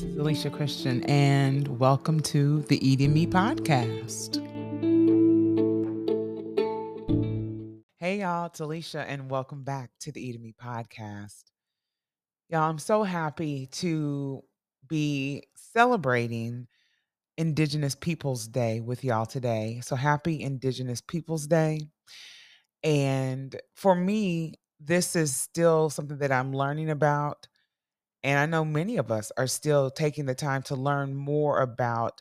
This is Alicia Christian, and welcome to the Eating Me podcast. Hey, y'all, it's Alicia, and welcome back to the Eating Me podcast. Y'all, I'm so happy to be celebrating Indigenous Peoples Day with y'all today. So, happy Indigenous Peoples Day. And for me, this is still something that I'm learning about. And I know many of us are still taking the time to learn more about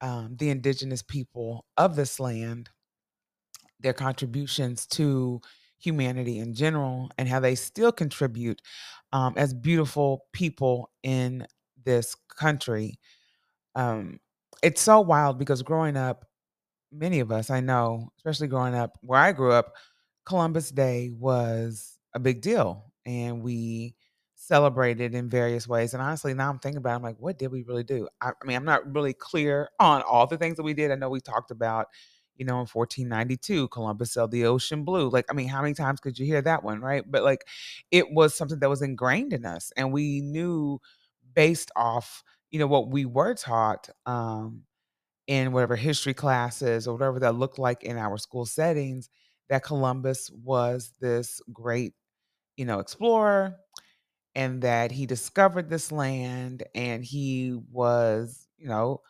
um, the indigenous people of this land, their contributions to humanity in general, and how they still contribute um, as beautiful people in this country. Um, it's so wild because growing up, many of us, I know, especially growing up where I grew up, Columbus Day was a big deal. And we celebrated in various ways. And honestly, now I'm thinking about it, I'm like, what did we really do? I, I mean, I'm not really clear on all the things that we did. I know we talked about, you know, in 1492, Columbus sailed the ocean blue. Like, I mean, how many times could you hear that one, right? But like, it was something that was ingrained in us. And we knew based off, you know, what we were taught um, in whatever history classes or whatever that looked like in our school settings that Columbus was this great, you know, explorer and that he discovered this land and he was, you know,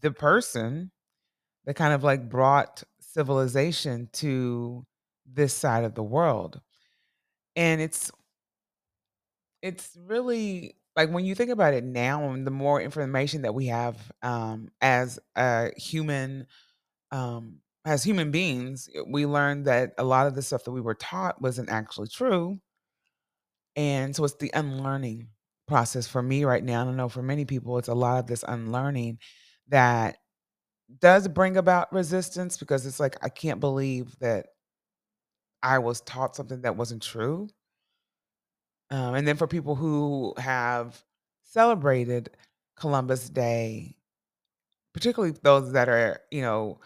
the person that kind of like brought civilization to this side of the world. And it's it's really like when you think about it now and the more information that we have um as a human um as human beings, we learned that a lot of the stuff that we were taught wasn't actually true And so it's the unlearning process for me right now. I don't know for many people, it's a lot of this unlearning that does bring about resistance because it's like, I can't believe that I was taught something that wasn't true. Um, and then for people who have celebrated Columbus Day, particularly those that are, you know,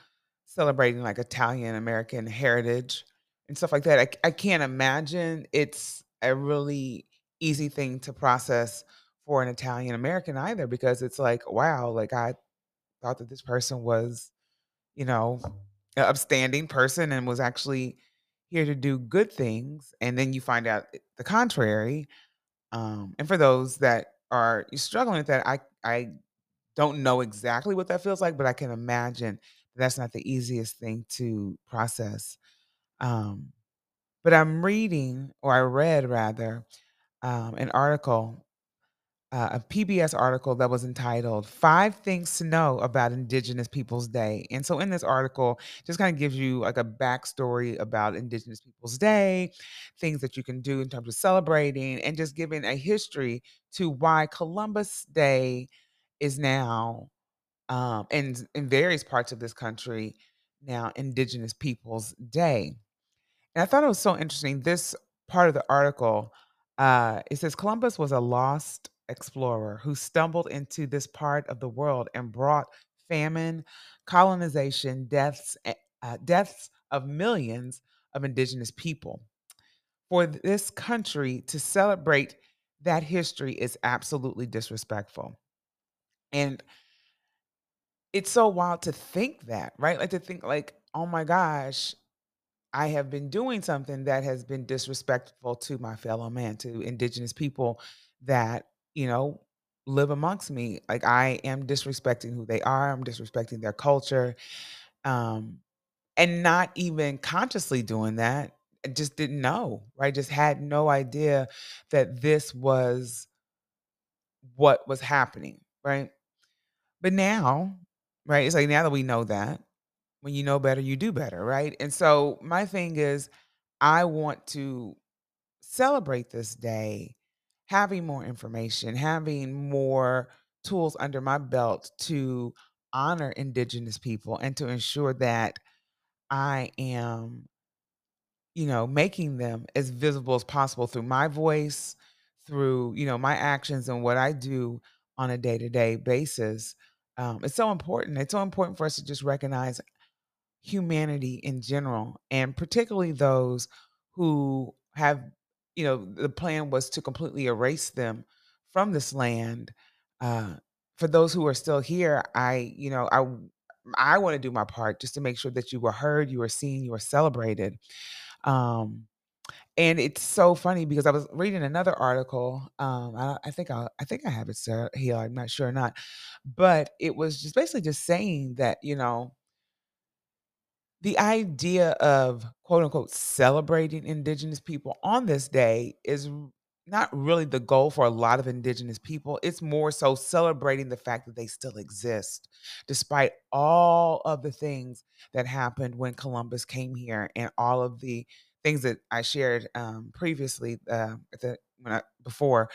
celebrating like Italian American heritage and stuff like that, I, I can't imagine it's a really easy thing to process for an Italian American either because it's like, wow, like I thought that this person was, you know, an upstanding person and was actually here to do good things. And then you find out the contrary. Um, and for those that are struggling with that, I I don't know exactly what that feels like, but I can imagine that's not the easiest thing to process. Um, but I'm reading, or I read rather, um, an article, uh, a PBS article that was entitled Five Things to Know About Indigenous Peoples Day. And so in this article, just kind of gives you like a backstory about Indigenous Peoples Day, things that you can do in terms of celebrating, and just giving a history to why Columbus Day is now um, in in various parts of this country now Indigenous Peoples Day. And I thought it was so interesting. This part of the article, uh, it says Columbus was a lost explorer who stumbled into this part of the world and brought famine, colonization, deaths, uh, deaths of millions of indigenous people. For this country to celebrate that history is absolutely disrespectful. And it's so wild to think that, right? Like to think like, oh my gosh, I have been doing something that has been disrespectful to my fellow man, to indigenous people that, you know, live amongst me. Like I am disrespecting who they are, I'm disrespecting their culture. Um, and not even consciously doing that. I just didn't know, right? Just had no idea that this was what was happening, right? But now, right? It's like now that we know that, when you know better, you do better, right? And so my thing is, I want to celebrate this day having more information, having more tools under my belt to honor indigenous people and to ensure that I am, you know, making them as visible as possible through my voice, through, you know, my actions and what I do on a day-to-day basis. Um, it's so important. It's so important for us to just recognize humanity in general, and particularly those who have, you know, the plan was to completely erase them from this land. uh, for those who are still here, I, you know, I, I wanna do my part just to make sure that you were heard, you were seen, you were celebrated. Um, and it's so funny because I was reading another article, um, I I think I I think I have it here, I'm not sure or not, but it was just basically just saying that, you know the idea of, quote, unquote, "celebrating indigenous people" on this day is not really the goal for a lot of indigenous people, it's more so celebrating the fact that they still exist despite all of the things that happened when Columbus came here and all of the things that I shared, um, previously, uh, the I before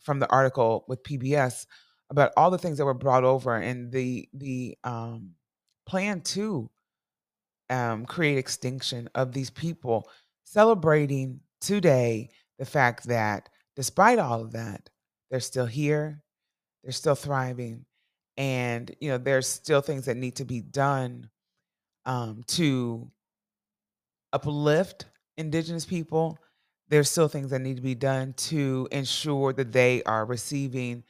from the article with PBS about all the things that were brought over and the the, um, plan to um, create extinction of these people, celebrating today the fact that despite all of that, they're still here, they're still thriving, and, you know, there's still things that need to be done, um, to uplift indigenous people. There's still things that need to be done to ensure that they are receiving,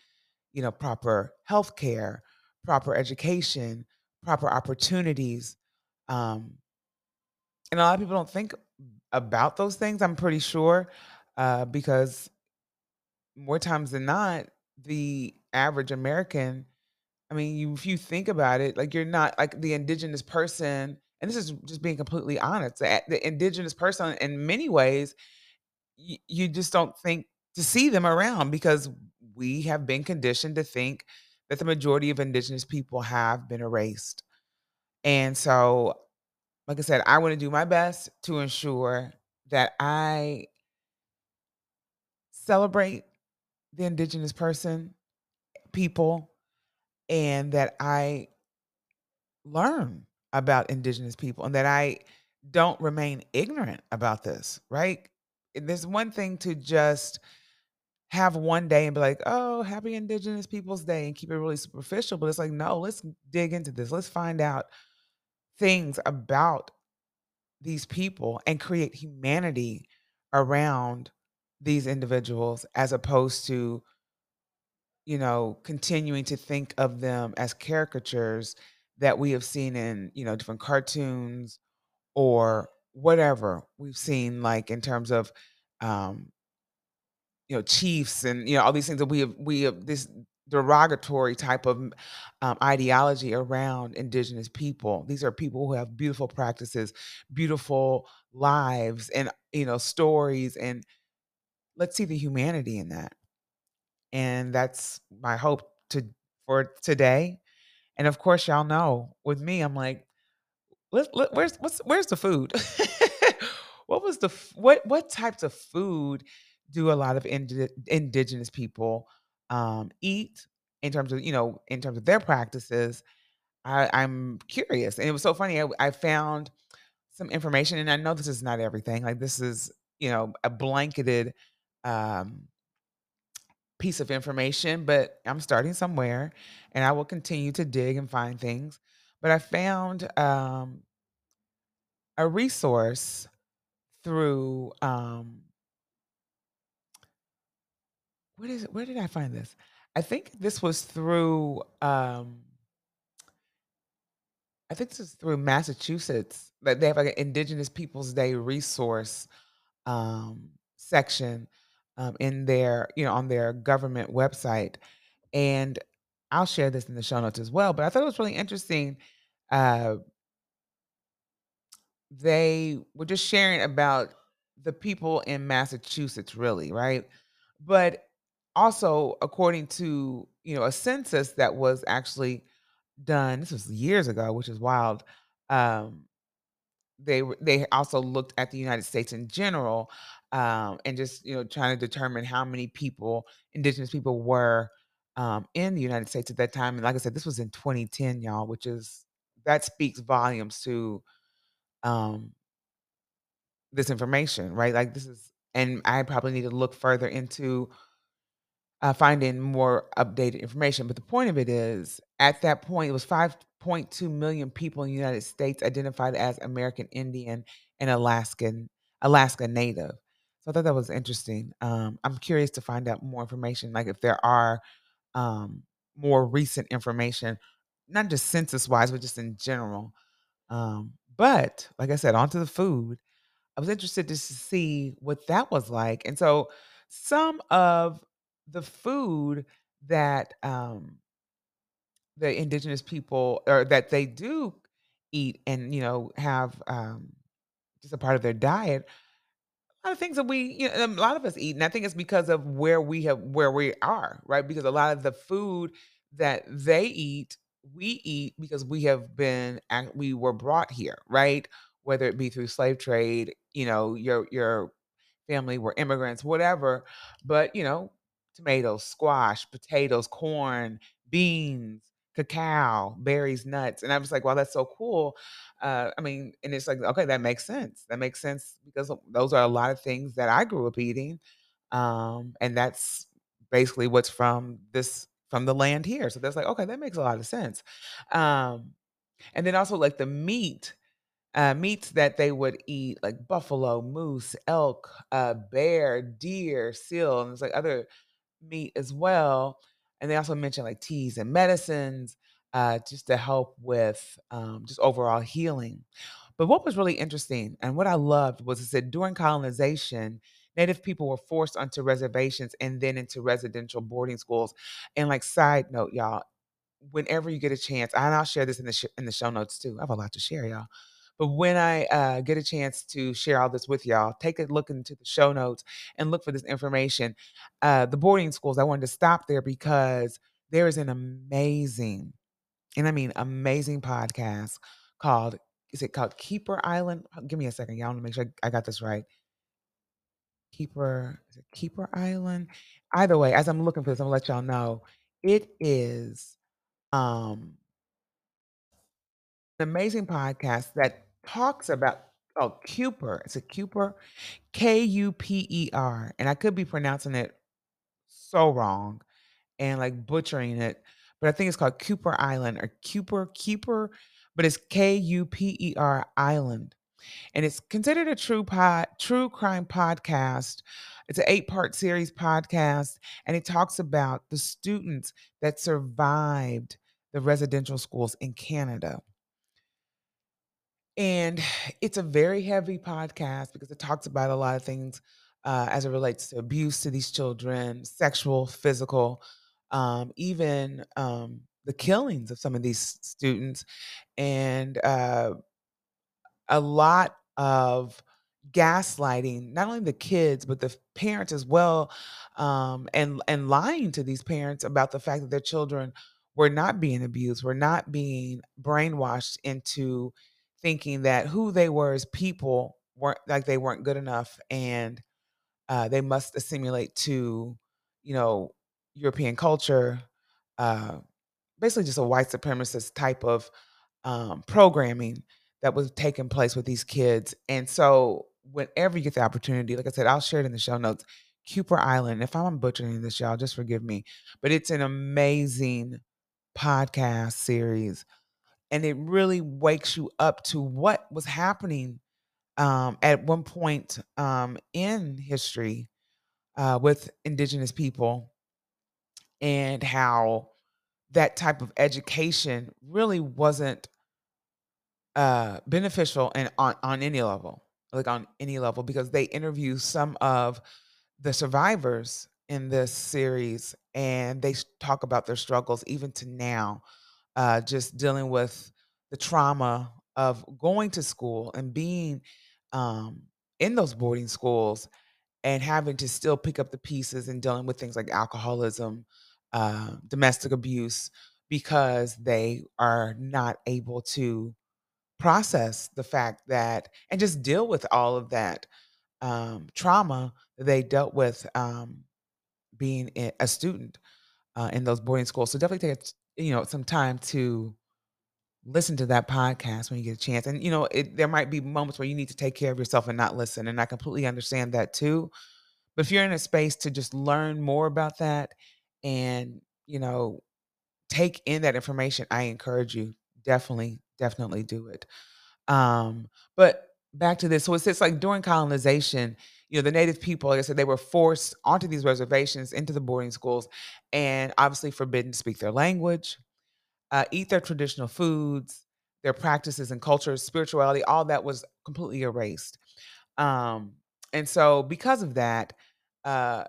you know, proper healthcare, proper education, proper opportunities, um and a lot of people don't think about those things, I'm pretty sure, uh, because more times than not, the average American I mean, you if you think about it, like, you're not like, the indigenous person and this is just being completely honest, the the indigenous person in many ways, y you just don't think to see them around because we have been conditioned to think that the majority of indigenous people have been erased. And so, like I said, I wanna do my best to ensure that I celebrate the indigenous person people, and that I learn about indigenous people, and that I don't remain ignorant about this, right? There's one thing to just have one day and be like, "Oh, happy Indigenous Peoples Day," and keep it really superficial, but it's like, "No, let's dig into this, let's find out things about these people and create humanity around these individuals as opposed to" you know, continuing to think of them as caricatures that we have seen in, you know, different cartoons or whatever we've seen, like, in terms of, um you know, chiefs and, you know, all these things that we have we have this derogatory type of, um, ideology around indigenous people. These are people who have beautiful practices, beautiful lives, and, you know, stories, and let's see the humanity in that. And that's my hope to for today. And of course, y'all know with me, I'm like, "Let let where's where's the food?" What was the what what types of food do a lot of indi indigenous people, um, eat in terms of, you know, in terms of their practices? I I'm curious, and it was so funny, I found some information, and I know this is not everything, like, this is, you know, a blanketed, um piece of information, but I'm starting somewhere, and I will continue to dig and find things. But I found, um a resource through, um what is it where did I find this? I think this was through, um I think this is through Massachusetts, but they have, like, an Indigenous Peoples Day resource, um, section, um, in their you know, on their government website, and I'll share this in the show notes as well, but I thought it was really interesting, uh they were just sharing about the people in Massachusetts, really, right? But also, according to, you know, a census that was actually done this was years ago, which is wild, um, they they also looked at the United States in general, um, and just, you know, trying to determine how many people indigenous people were, um, in the United States at that time, and like I said, this was in 2010, y'all, which is that speaks volumes to, um this information, right? Like, this is and I probably need to look further into uh, finding more updated information, but the point of it is, at that point, it was 5.2 million people in the United States identified as American Indian and Alaskan Alaska Native. So I thought that was interesting. Um, I'm curious to find out more information, like, if there are, um more recent information, not just census wise, but just in general. Um, but like I said, onto the food. I was interested to see what that was like. And so some of the food that um the indigenous people or that they do eat and you know have um just a part of their diet a lot of things that we you know, a lot of us eat, and I think it's because of where we have where we are, right? Because a lot of the food that they eat, we eat because we have been we were brought here, right? Whether it be through slave trade, you know, your your family were immigrants, whatever. But, you know, tomatoes, squash, potatoes, corn, beans, cacao, berries, nuts. And I was like, wow, that's so cool. Uh, I mean, and it's like, okay, that makes sense. That makes sense because those are a lot of things that I grew up eating. Um, and that's basically what's from this from the land here. So that's like, okay, that makes a lot of sense. Um, and then also like the meat uh, meats that they would eat, like buffalo, moose, elk, uh, bear, deer, seal, and there's like other meat as well. And they also mentioned like teas and medicines uh, just to help with um, just overall healing. But what was really interesting and what I loved was it said during colonization, Native people were forced onto reservations and then into residential boarding schools. And like side note, y'all, whenever you get a chance, and I'll share this in the sh- in the show notes too. I have a lot to share, y'all. But when I uh, get a chance to share all this with y'all, take a look into the show notes and look for this information. Uh, the boarding schools, I wanted to stop there because there is an amazing, and I mean amazing podcast called, is it called Keeper Island? Give me a second, y'all. Want to make sure I got this right. Keeper, is it Keeper Island? Either way, as I'm looking for this, I'm gonna let y'all know. It is um amazing podcast that talks about oh Cooper. It's a Cooper, K U P E R, and I could be pronouncing it so wrong and like butchering it, but I think it's called Kuper Island or Cooper Cooper, but it's K U P E R Island, and it's considered a true pod, true crime podcast. It's an eight part series podcast, and it talks about the students that survived the residential schools in Canada and it's a very heavy podcast because it talks about a lot of things uh, as it relates to abuse to these children, sexual, physical, um, even um, the killings of some of these students, and uh, a lot of gaslighting, not only the kids but the parents as well, um, and and lying to these parents about the fact that their children were not being abused, were not being brainwashed into thinking that who they were as people weren't like they weren't good enough and uh, they must assimilate to, you know, European culture, uh, basically just a white supremacist type of um, programming that was taking place with these kids. And so, whenever you get the opportunity, like I said, I'll share it in the show notes. Kuper Island. If I'm butchering this, y'all, just forgive me. But it's an amazing podcast series, and it really wakes you up to what was happening um, at one point um, in history uh, with Indigenous people and how that type of education really wasn't uh, beneficial and on on any level, like on any level, because they interview some of the survivors in this series, and they talk about their struggles even to now, uh, just dealing with the trauma of going to school and being um, in those boarding schools and having to still pick up the pieces and dealing with things like alcoholism, uh, domestic abuse, because they are not able to process the fact that and just deal with all of that um, trauma that they dealt with um, being a student uh, in those boarding schools. So definitely take you know some time to listen to that podcast when you get a chance. And you know, it, there might be moments where you need to take care of yourself and not listen, and I completely understand that too. But if you're in a space to just learn more about that and you know take in that information, I encourage you definitely, definitely do it. Um, but back to this. So it's just like during colonization, you know, the native people, like I said, they were forced onto these reservations, into the boarding schools, and obviously forbidden to speak their language, uh, eat their traditional foods, their practices and cultures, spirituality, all that was completely erased. Um, and so because of that, uh,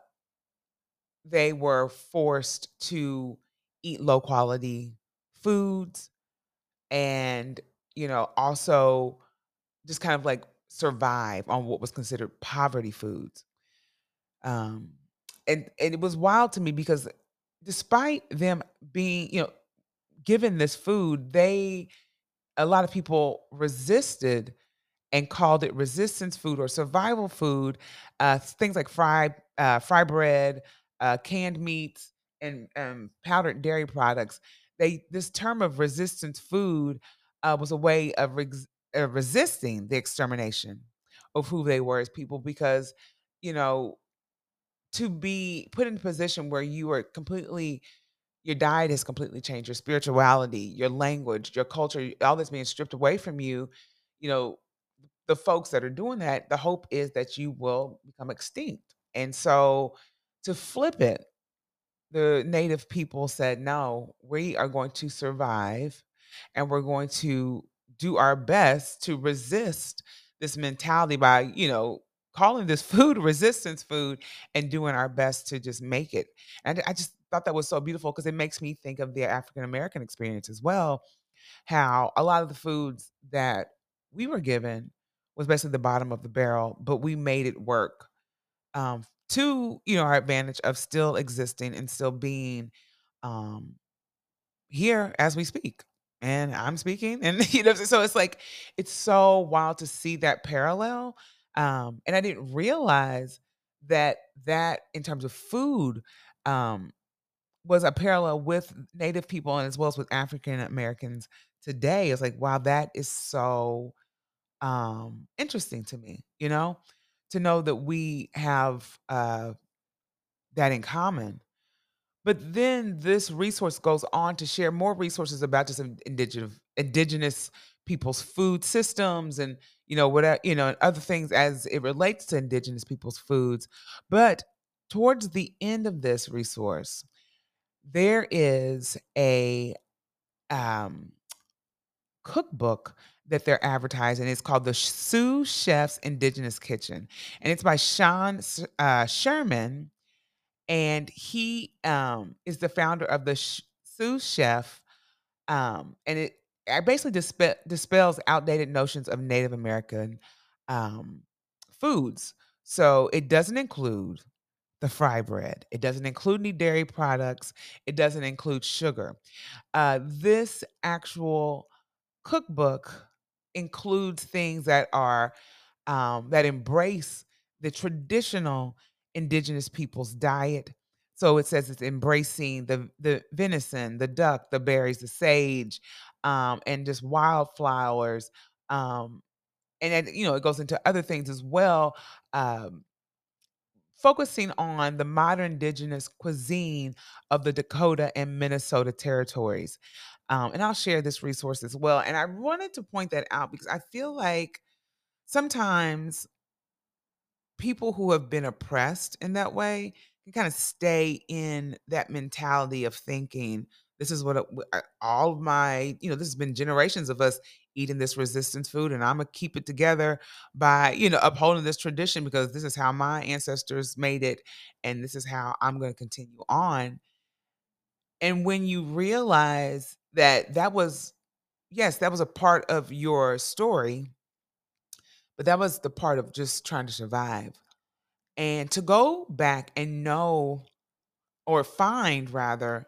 they were forced to eat low quality foods and, you know, also just kind of like survive on what was considered poverty foods. Um, and, and it was wild to me because despite them being, you know, given this food, they a lot of people resisted and called it resistance food or survival food. Uh, things like fried uh, fry bread, uh, canned meats, and um, powdered dairy products. They this term of resistance food uh, was a way of uh, resisting the extermination of who they were as people because you know to be put in a position where you are completely your diet has completely changed, your spirituality, your language, your culture, all this being stripped away from you, you know, the folks that are doing that, the hope is that you will become extinct. And so to flip it, the native people said, no, we are going to survive and we're going to do our best to resist this mentality by, you know, calling this food resistance food and doing our best to just make it. And I just thought that was so beautiful because it makes me think of the African American experience as well. How a lot of the foods that we were given was basically the bottom of the barrel, but we made it work um, to you know our advantage of still existing and still being um, here as we speak. And I'm speaking, and you know, so it's like it's so wild to see that parallel. Um, and I didn't realize that that in terms of food um, was a parallel with Native people and as well as with African Americans today. It's like, wow, that is so um interesting to me, you know, to know that we have uh that in common. But then this resource goes on to share more resources about just indigenous indigenous people's food systems and you know what you know and other things as it relates to indigenous people's foods. But towards the end of this resource, there is a um cookbook that they're advertising. It's called the Sioux Chef's Indigenous Kitchen, and it's by Sean uh, Sherman, and he um, is the founder of the Sh- Sioux Chef, um, and it I basically dispe- dispels outdated notions of Native American um, foods. So it doesn't include the fry bread. It doesn't include any dairy products. It doesn't include sugar. Uh, this actual cookbook includes things that are um, that embrace the traditional indigenous people's diet. So it says it's embracing the the venison, the duck, the berries, the sage, um, and just wildflowers. Um, and then, you know, it goes into other things as well. Um, focusing on the modern indigenous cuisine of the Dakota and Minnesota territories. Um, and I'll share this resource as well. And I wanted to point that out because I feel like sometimes people who have been oppressed in that way can kind of stay in that mentality of thinking this is what it- uh, all of my you know this has been generations of us eating this resistance food and i'm gonna keep it together by you know upholding this tradition because this is how my ancestors made it and this is how i'm gonna continue on. And when you realize that that was yes that was a part of your story but that was the part of just trying to survive and to go back and know or find rather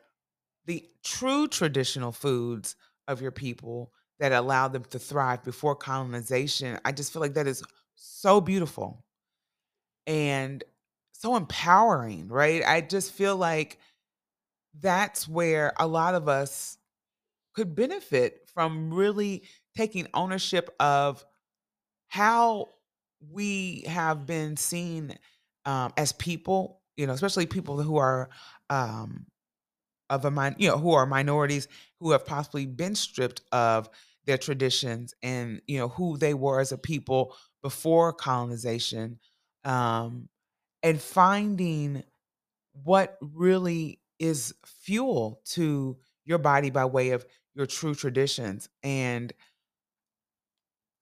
the true traditional foods of your people that allowed them to thrive before colonization, I just feel like that is so beautiful and so empowering, right? I just feel like that's where a lot of us could benefit from really taking ownership of how we have been seen um, as people, you know, especially people who are um, of a min- you know, who are minorities who have possibly been stripped of their traditions and you know who they were as a people before colonization um, and finding what really is fuel to your body by way of your true traditions. And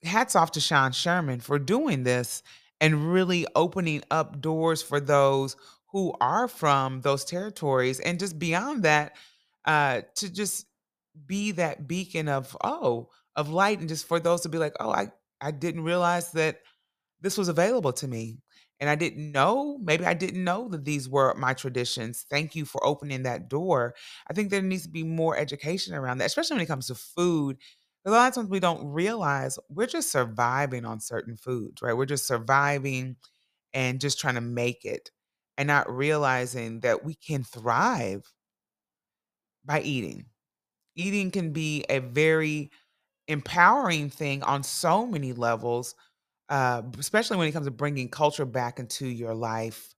hats off to Sean Sherman for doing this and really opening up doors for those who are from those territories and just beyond that uh to just be that beacon of oh of light and just for those to be like oh i i didn't realize that this was available to me. And I didn't know, maybe I didn't know that these were my traditions. Thank you for opening that door. I think there needs to be more education around that, especially when it comes to food. A lot of times we don't realize we're just surviving on certain foods, right? We're just surviving and just trying to make it and not realizing that we can thrive by eating. Eating can be a very empowering thing on so many levels uh, especially when it comes to bringing culture back into your life,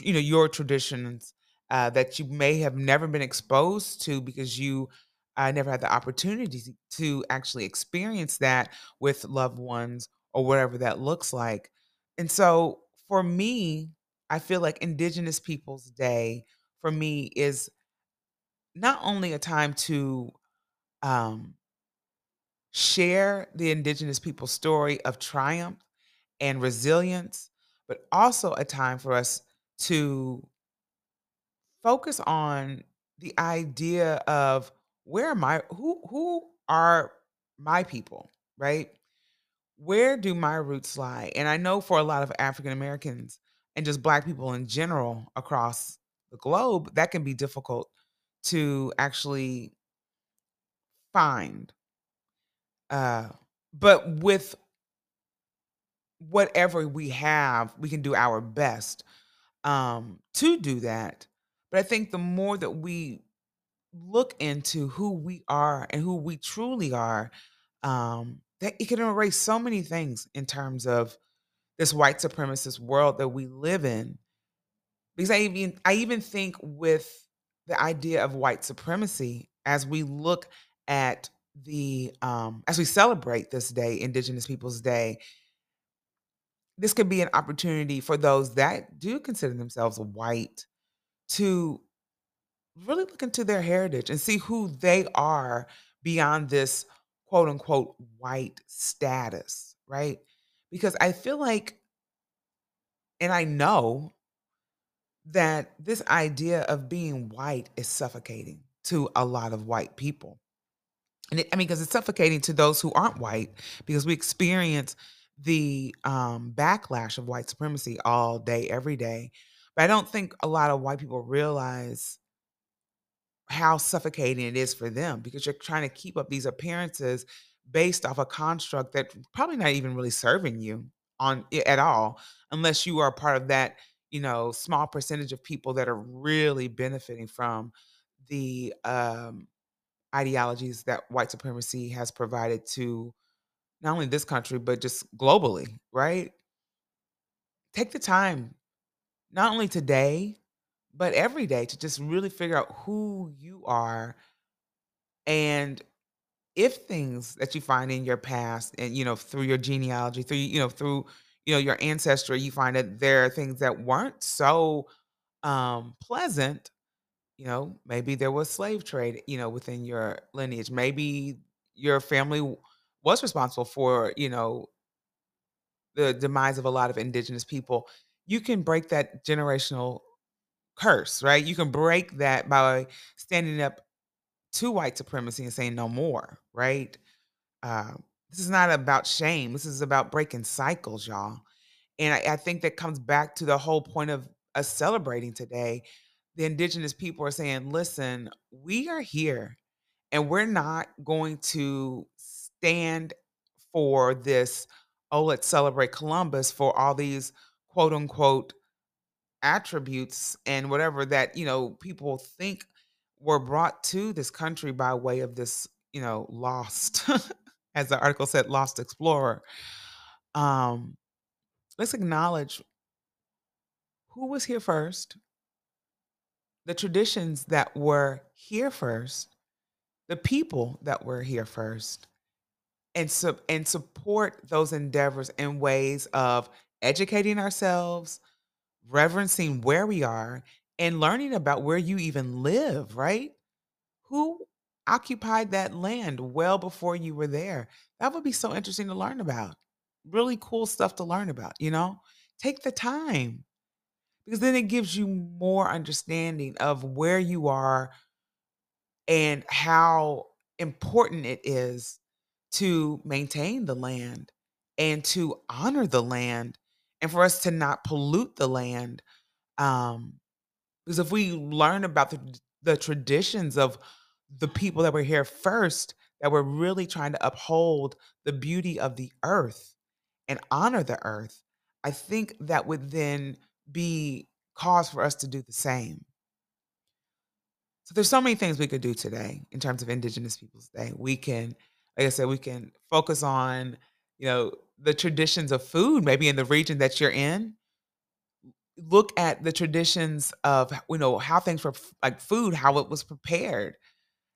you know, your traditions uh, that you may have never been exposed to because you uh, never had the opportunity to to actually experience that with loved ones or whatever that looks like. And so for me, I feel like Indigenous Peoples Day for me is not only a time to um, share the Indigenous people's story of triumph and resilience, but also a time for us to focus on the idea of where am I who who are my people, right? Where do my roots lie? And I know for a lot of African Americans and just black people in general across the globe, that can be difficult to actually find. Uh, but with whatever we have, we can do our best um, to do that. But I think the more that we look into who we are and who we truly are, um, that it can erase so many things in terms of this white supremacist world that we live in. Because I even I even think with the idea of white supremacy, as we look at the um, as we celebrate this day, Indigenous Peoples Day, this could be an opportunity for those that do consider themselves white to really look into their heritage and see who they are beyond this quote unquote white status, right? Because I feel like, and I know that this idea of being white is suffocating to a lot of white people. And it, I mean, because it's suffocating to those who aren't white, because we experience the um, backlash of white supremacy all day, every day. But I don't think a lot of white people realize how suffocating it is for them because you're trying to keep up these appearances based off a construct that probably not even really serving you on at all unless you are part of that you know small percentage of people that are really benefiting from the um, ideologies that white supremacy has provided to not only this country, but just globally, right? Take the time, not only today, but every day to just really figure out who you are and if things that you find in your past and you know through your genealogy through you know through you know your ancestry you find that there are things that weren't so um pleasant you know maybe there was slave trade you know within your lineage. Maybe your family was responsible for you know the demise of a lot of indigenous people, you can break that generational curse, right? You can break that by standing up to white supremacy and saying no more, right? Uh, this is not about shame. This is about breaking cycles, y'all. And I, I think that comes back to the whole point of us celebrating today. The indigenous people are saying, listen, we are here and we're not going to stand for this, oh, let's celebrate Columbus for all these quote unquote attributes and whatever that, you know, people think were brought to this country by way of this, you know, lost, as the article said, lost explorer. Um, let's acknowledge who was here first, the traditions that were here first, the people that were here first, and sup and support those endeavors in ways of educating ourselves, reverencing where we are, and learning about where you even live, right? Who occupied that land well before you were there? That would be so interesting to learn about. Really cool stuff to learn about, you know? Take the time because then it gives you more understanding of where you are and how important it is to maintain the land and to honor the land and for us to not pollute the land um because if we learn about the, the traditions of the people that were here first that were really trying to uphold the beauty of the earth and honor the earth i think that would then be cause for us to do the same so there's so many things we could do today in terms of Indigenous Peoples Day. We can, like I said, we can focus on, you know, the traditions of food, maybe in the region that you're in. Look at the traditions of, you know, how things were like food, how it was prepared,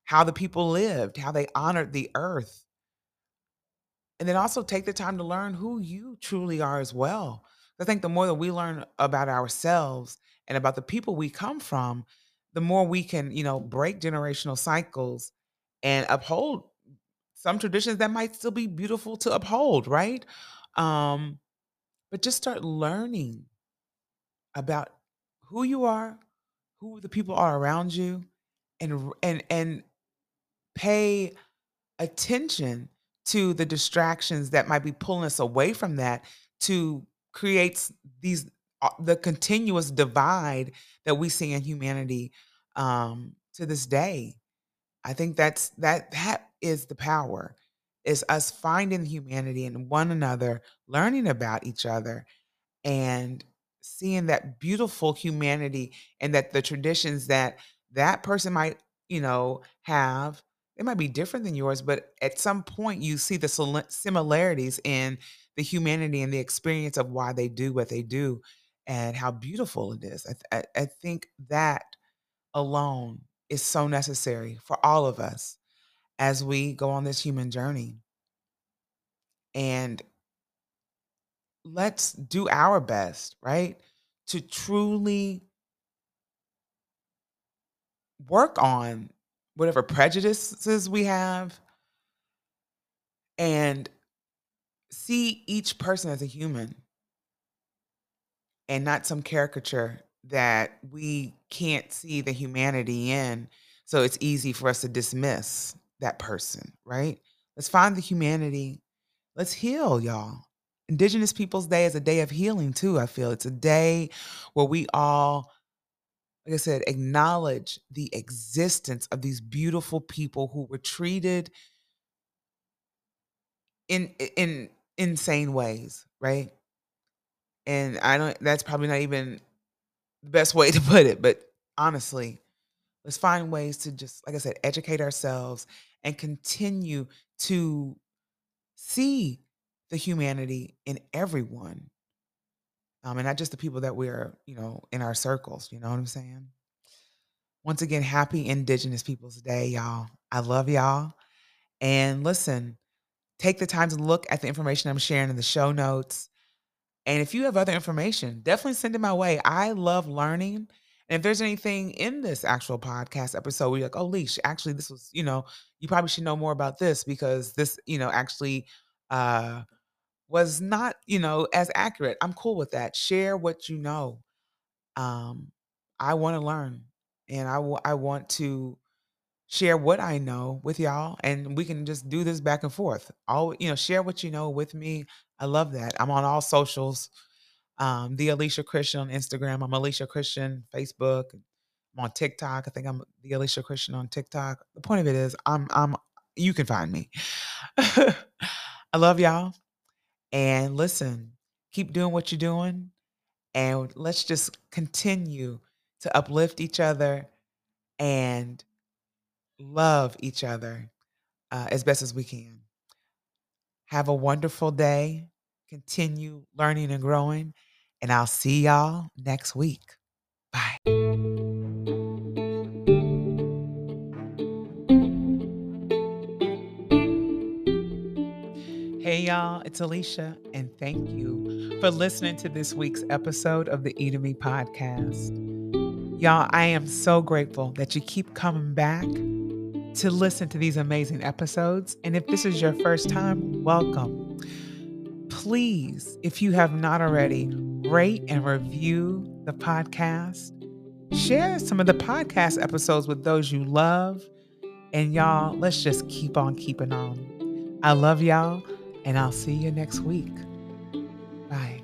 how the people lived, how they honored the earth. And then also take the time to learn who you truly are as well. I think the more that we learn about ourselves and about the people we come from, the more we can, you know, break generational cycles and uphold some traditions that might still be beautiful to uphold, right? Um, but just start learning about who you are, who the people are around you, and and and pay attention to the distractions that might be pulling us away from that to create these uh, the continuous divide that we see in humanity um, to this day. I think that's that that is the power is us finding humanity in one another, learning about each other, and seeing that beautiful humanity and that the traditions that that person might you know have it might be different than yours but at some point you see the similarities in the humanity and the experience of why they do what they do and how beautiful it is. I, I, I think that alone is so necessary for all of us as we go on this human journey and let's do our best, right? To truly work on whatever prejudices we have and see each person as a human and not some caricature that we can't see the humanity in. So it's easy for us to dismiss that person, right? Let's find the humanity. Let's heal, y'all. Indigenous Peoples Day is a day of healing too, I feel. It's a day where we all like I said, acknowledge the existence of these beautiful people who were treated in in insane ways, right? And I don't that's probably not even the best way to put it, but honestly, let's find ways to just like I said, educate ourselves and continue to see the humanity in everyone. Um, and not just the people that we're, you know, in our circles. You know what I'm saying? Once again, happy Indigenous Peoples Day, y'all. I love y'all. And listen, take the time to look at the information I'm sharing in the show notes. And if you have other information, definitely send it my way. I love learning. And if there's anything in this actual podcast episode you're like, oh, Leash, actually, this was, you know, you probably should know more about this because this, you know, actually uh was not, you know, as accurate. I'm cool with that. Share what you know. Um, I want to learn and I, w- I want to share what I know with y'all and we can just do this back and forth. All, you know, share what you know with me. I love that. I'm on all socials. Um, the Alicia Christian on Instagram. I'm Alicia Christian, Facebook. I'm on TikTok. I think I'm the Alicia Christian on TikTok. The point of it is I'm I'm you can find me. I love y'all. And listen, keep doing what you're doing. And let's just continue to uplift each other and love each other uh, as best as we can. Have a wonderful day. Continue learning and growing. And I'll see y'all next week. Bye. Hey, y'all, it's Alicia, and thank you for listening to this week's episode of the E to Me podcast. Y'all, I am so grateful that you keep coming back to listen to these amazing episodes. And if this is your first time, welcome. Please, if you have not already, rate and review the podcast. Share some of the podcast episodes with those you love. And y'all, let's just keep on keeping on. I love y'all, and I'll see you next week. Bye.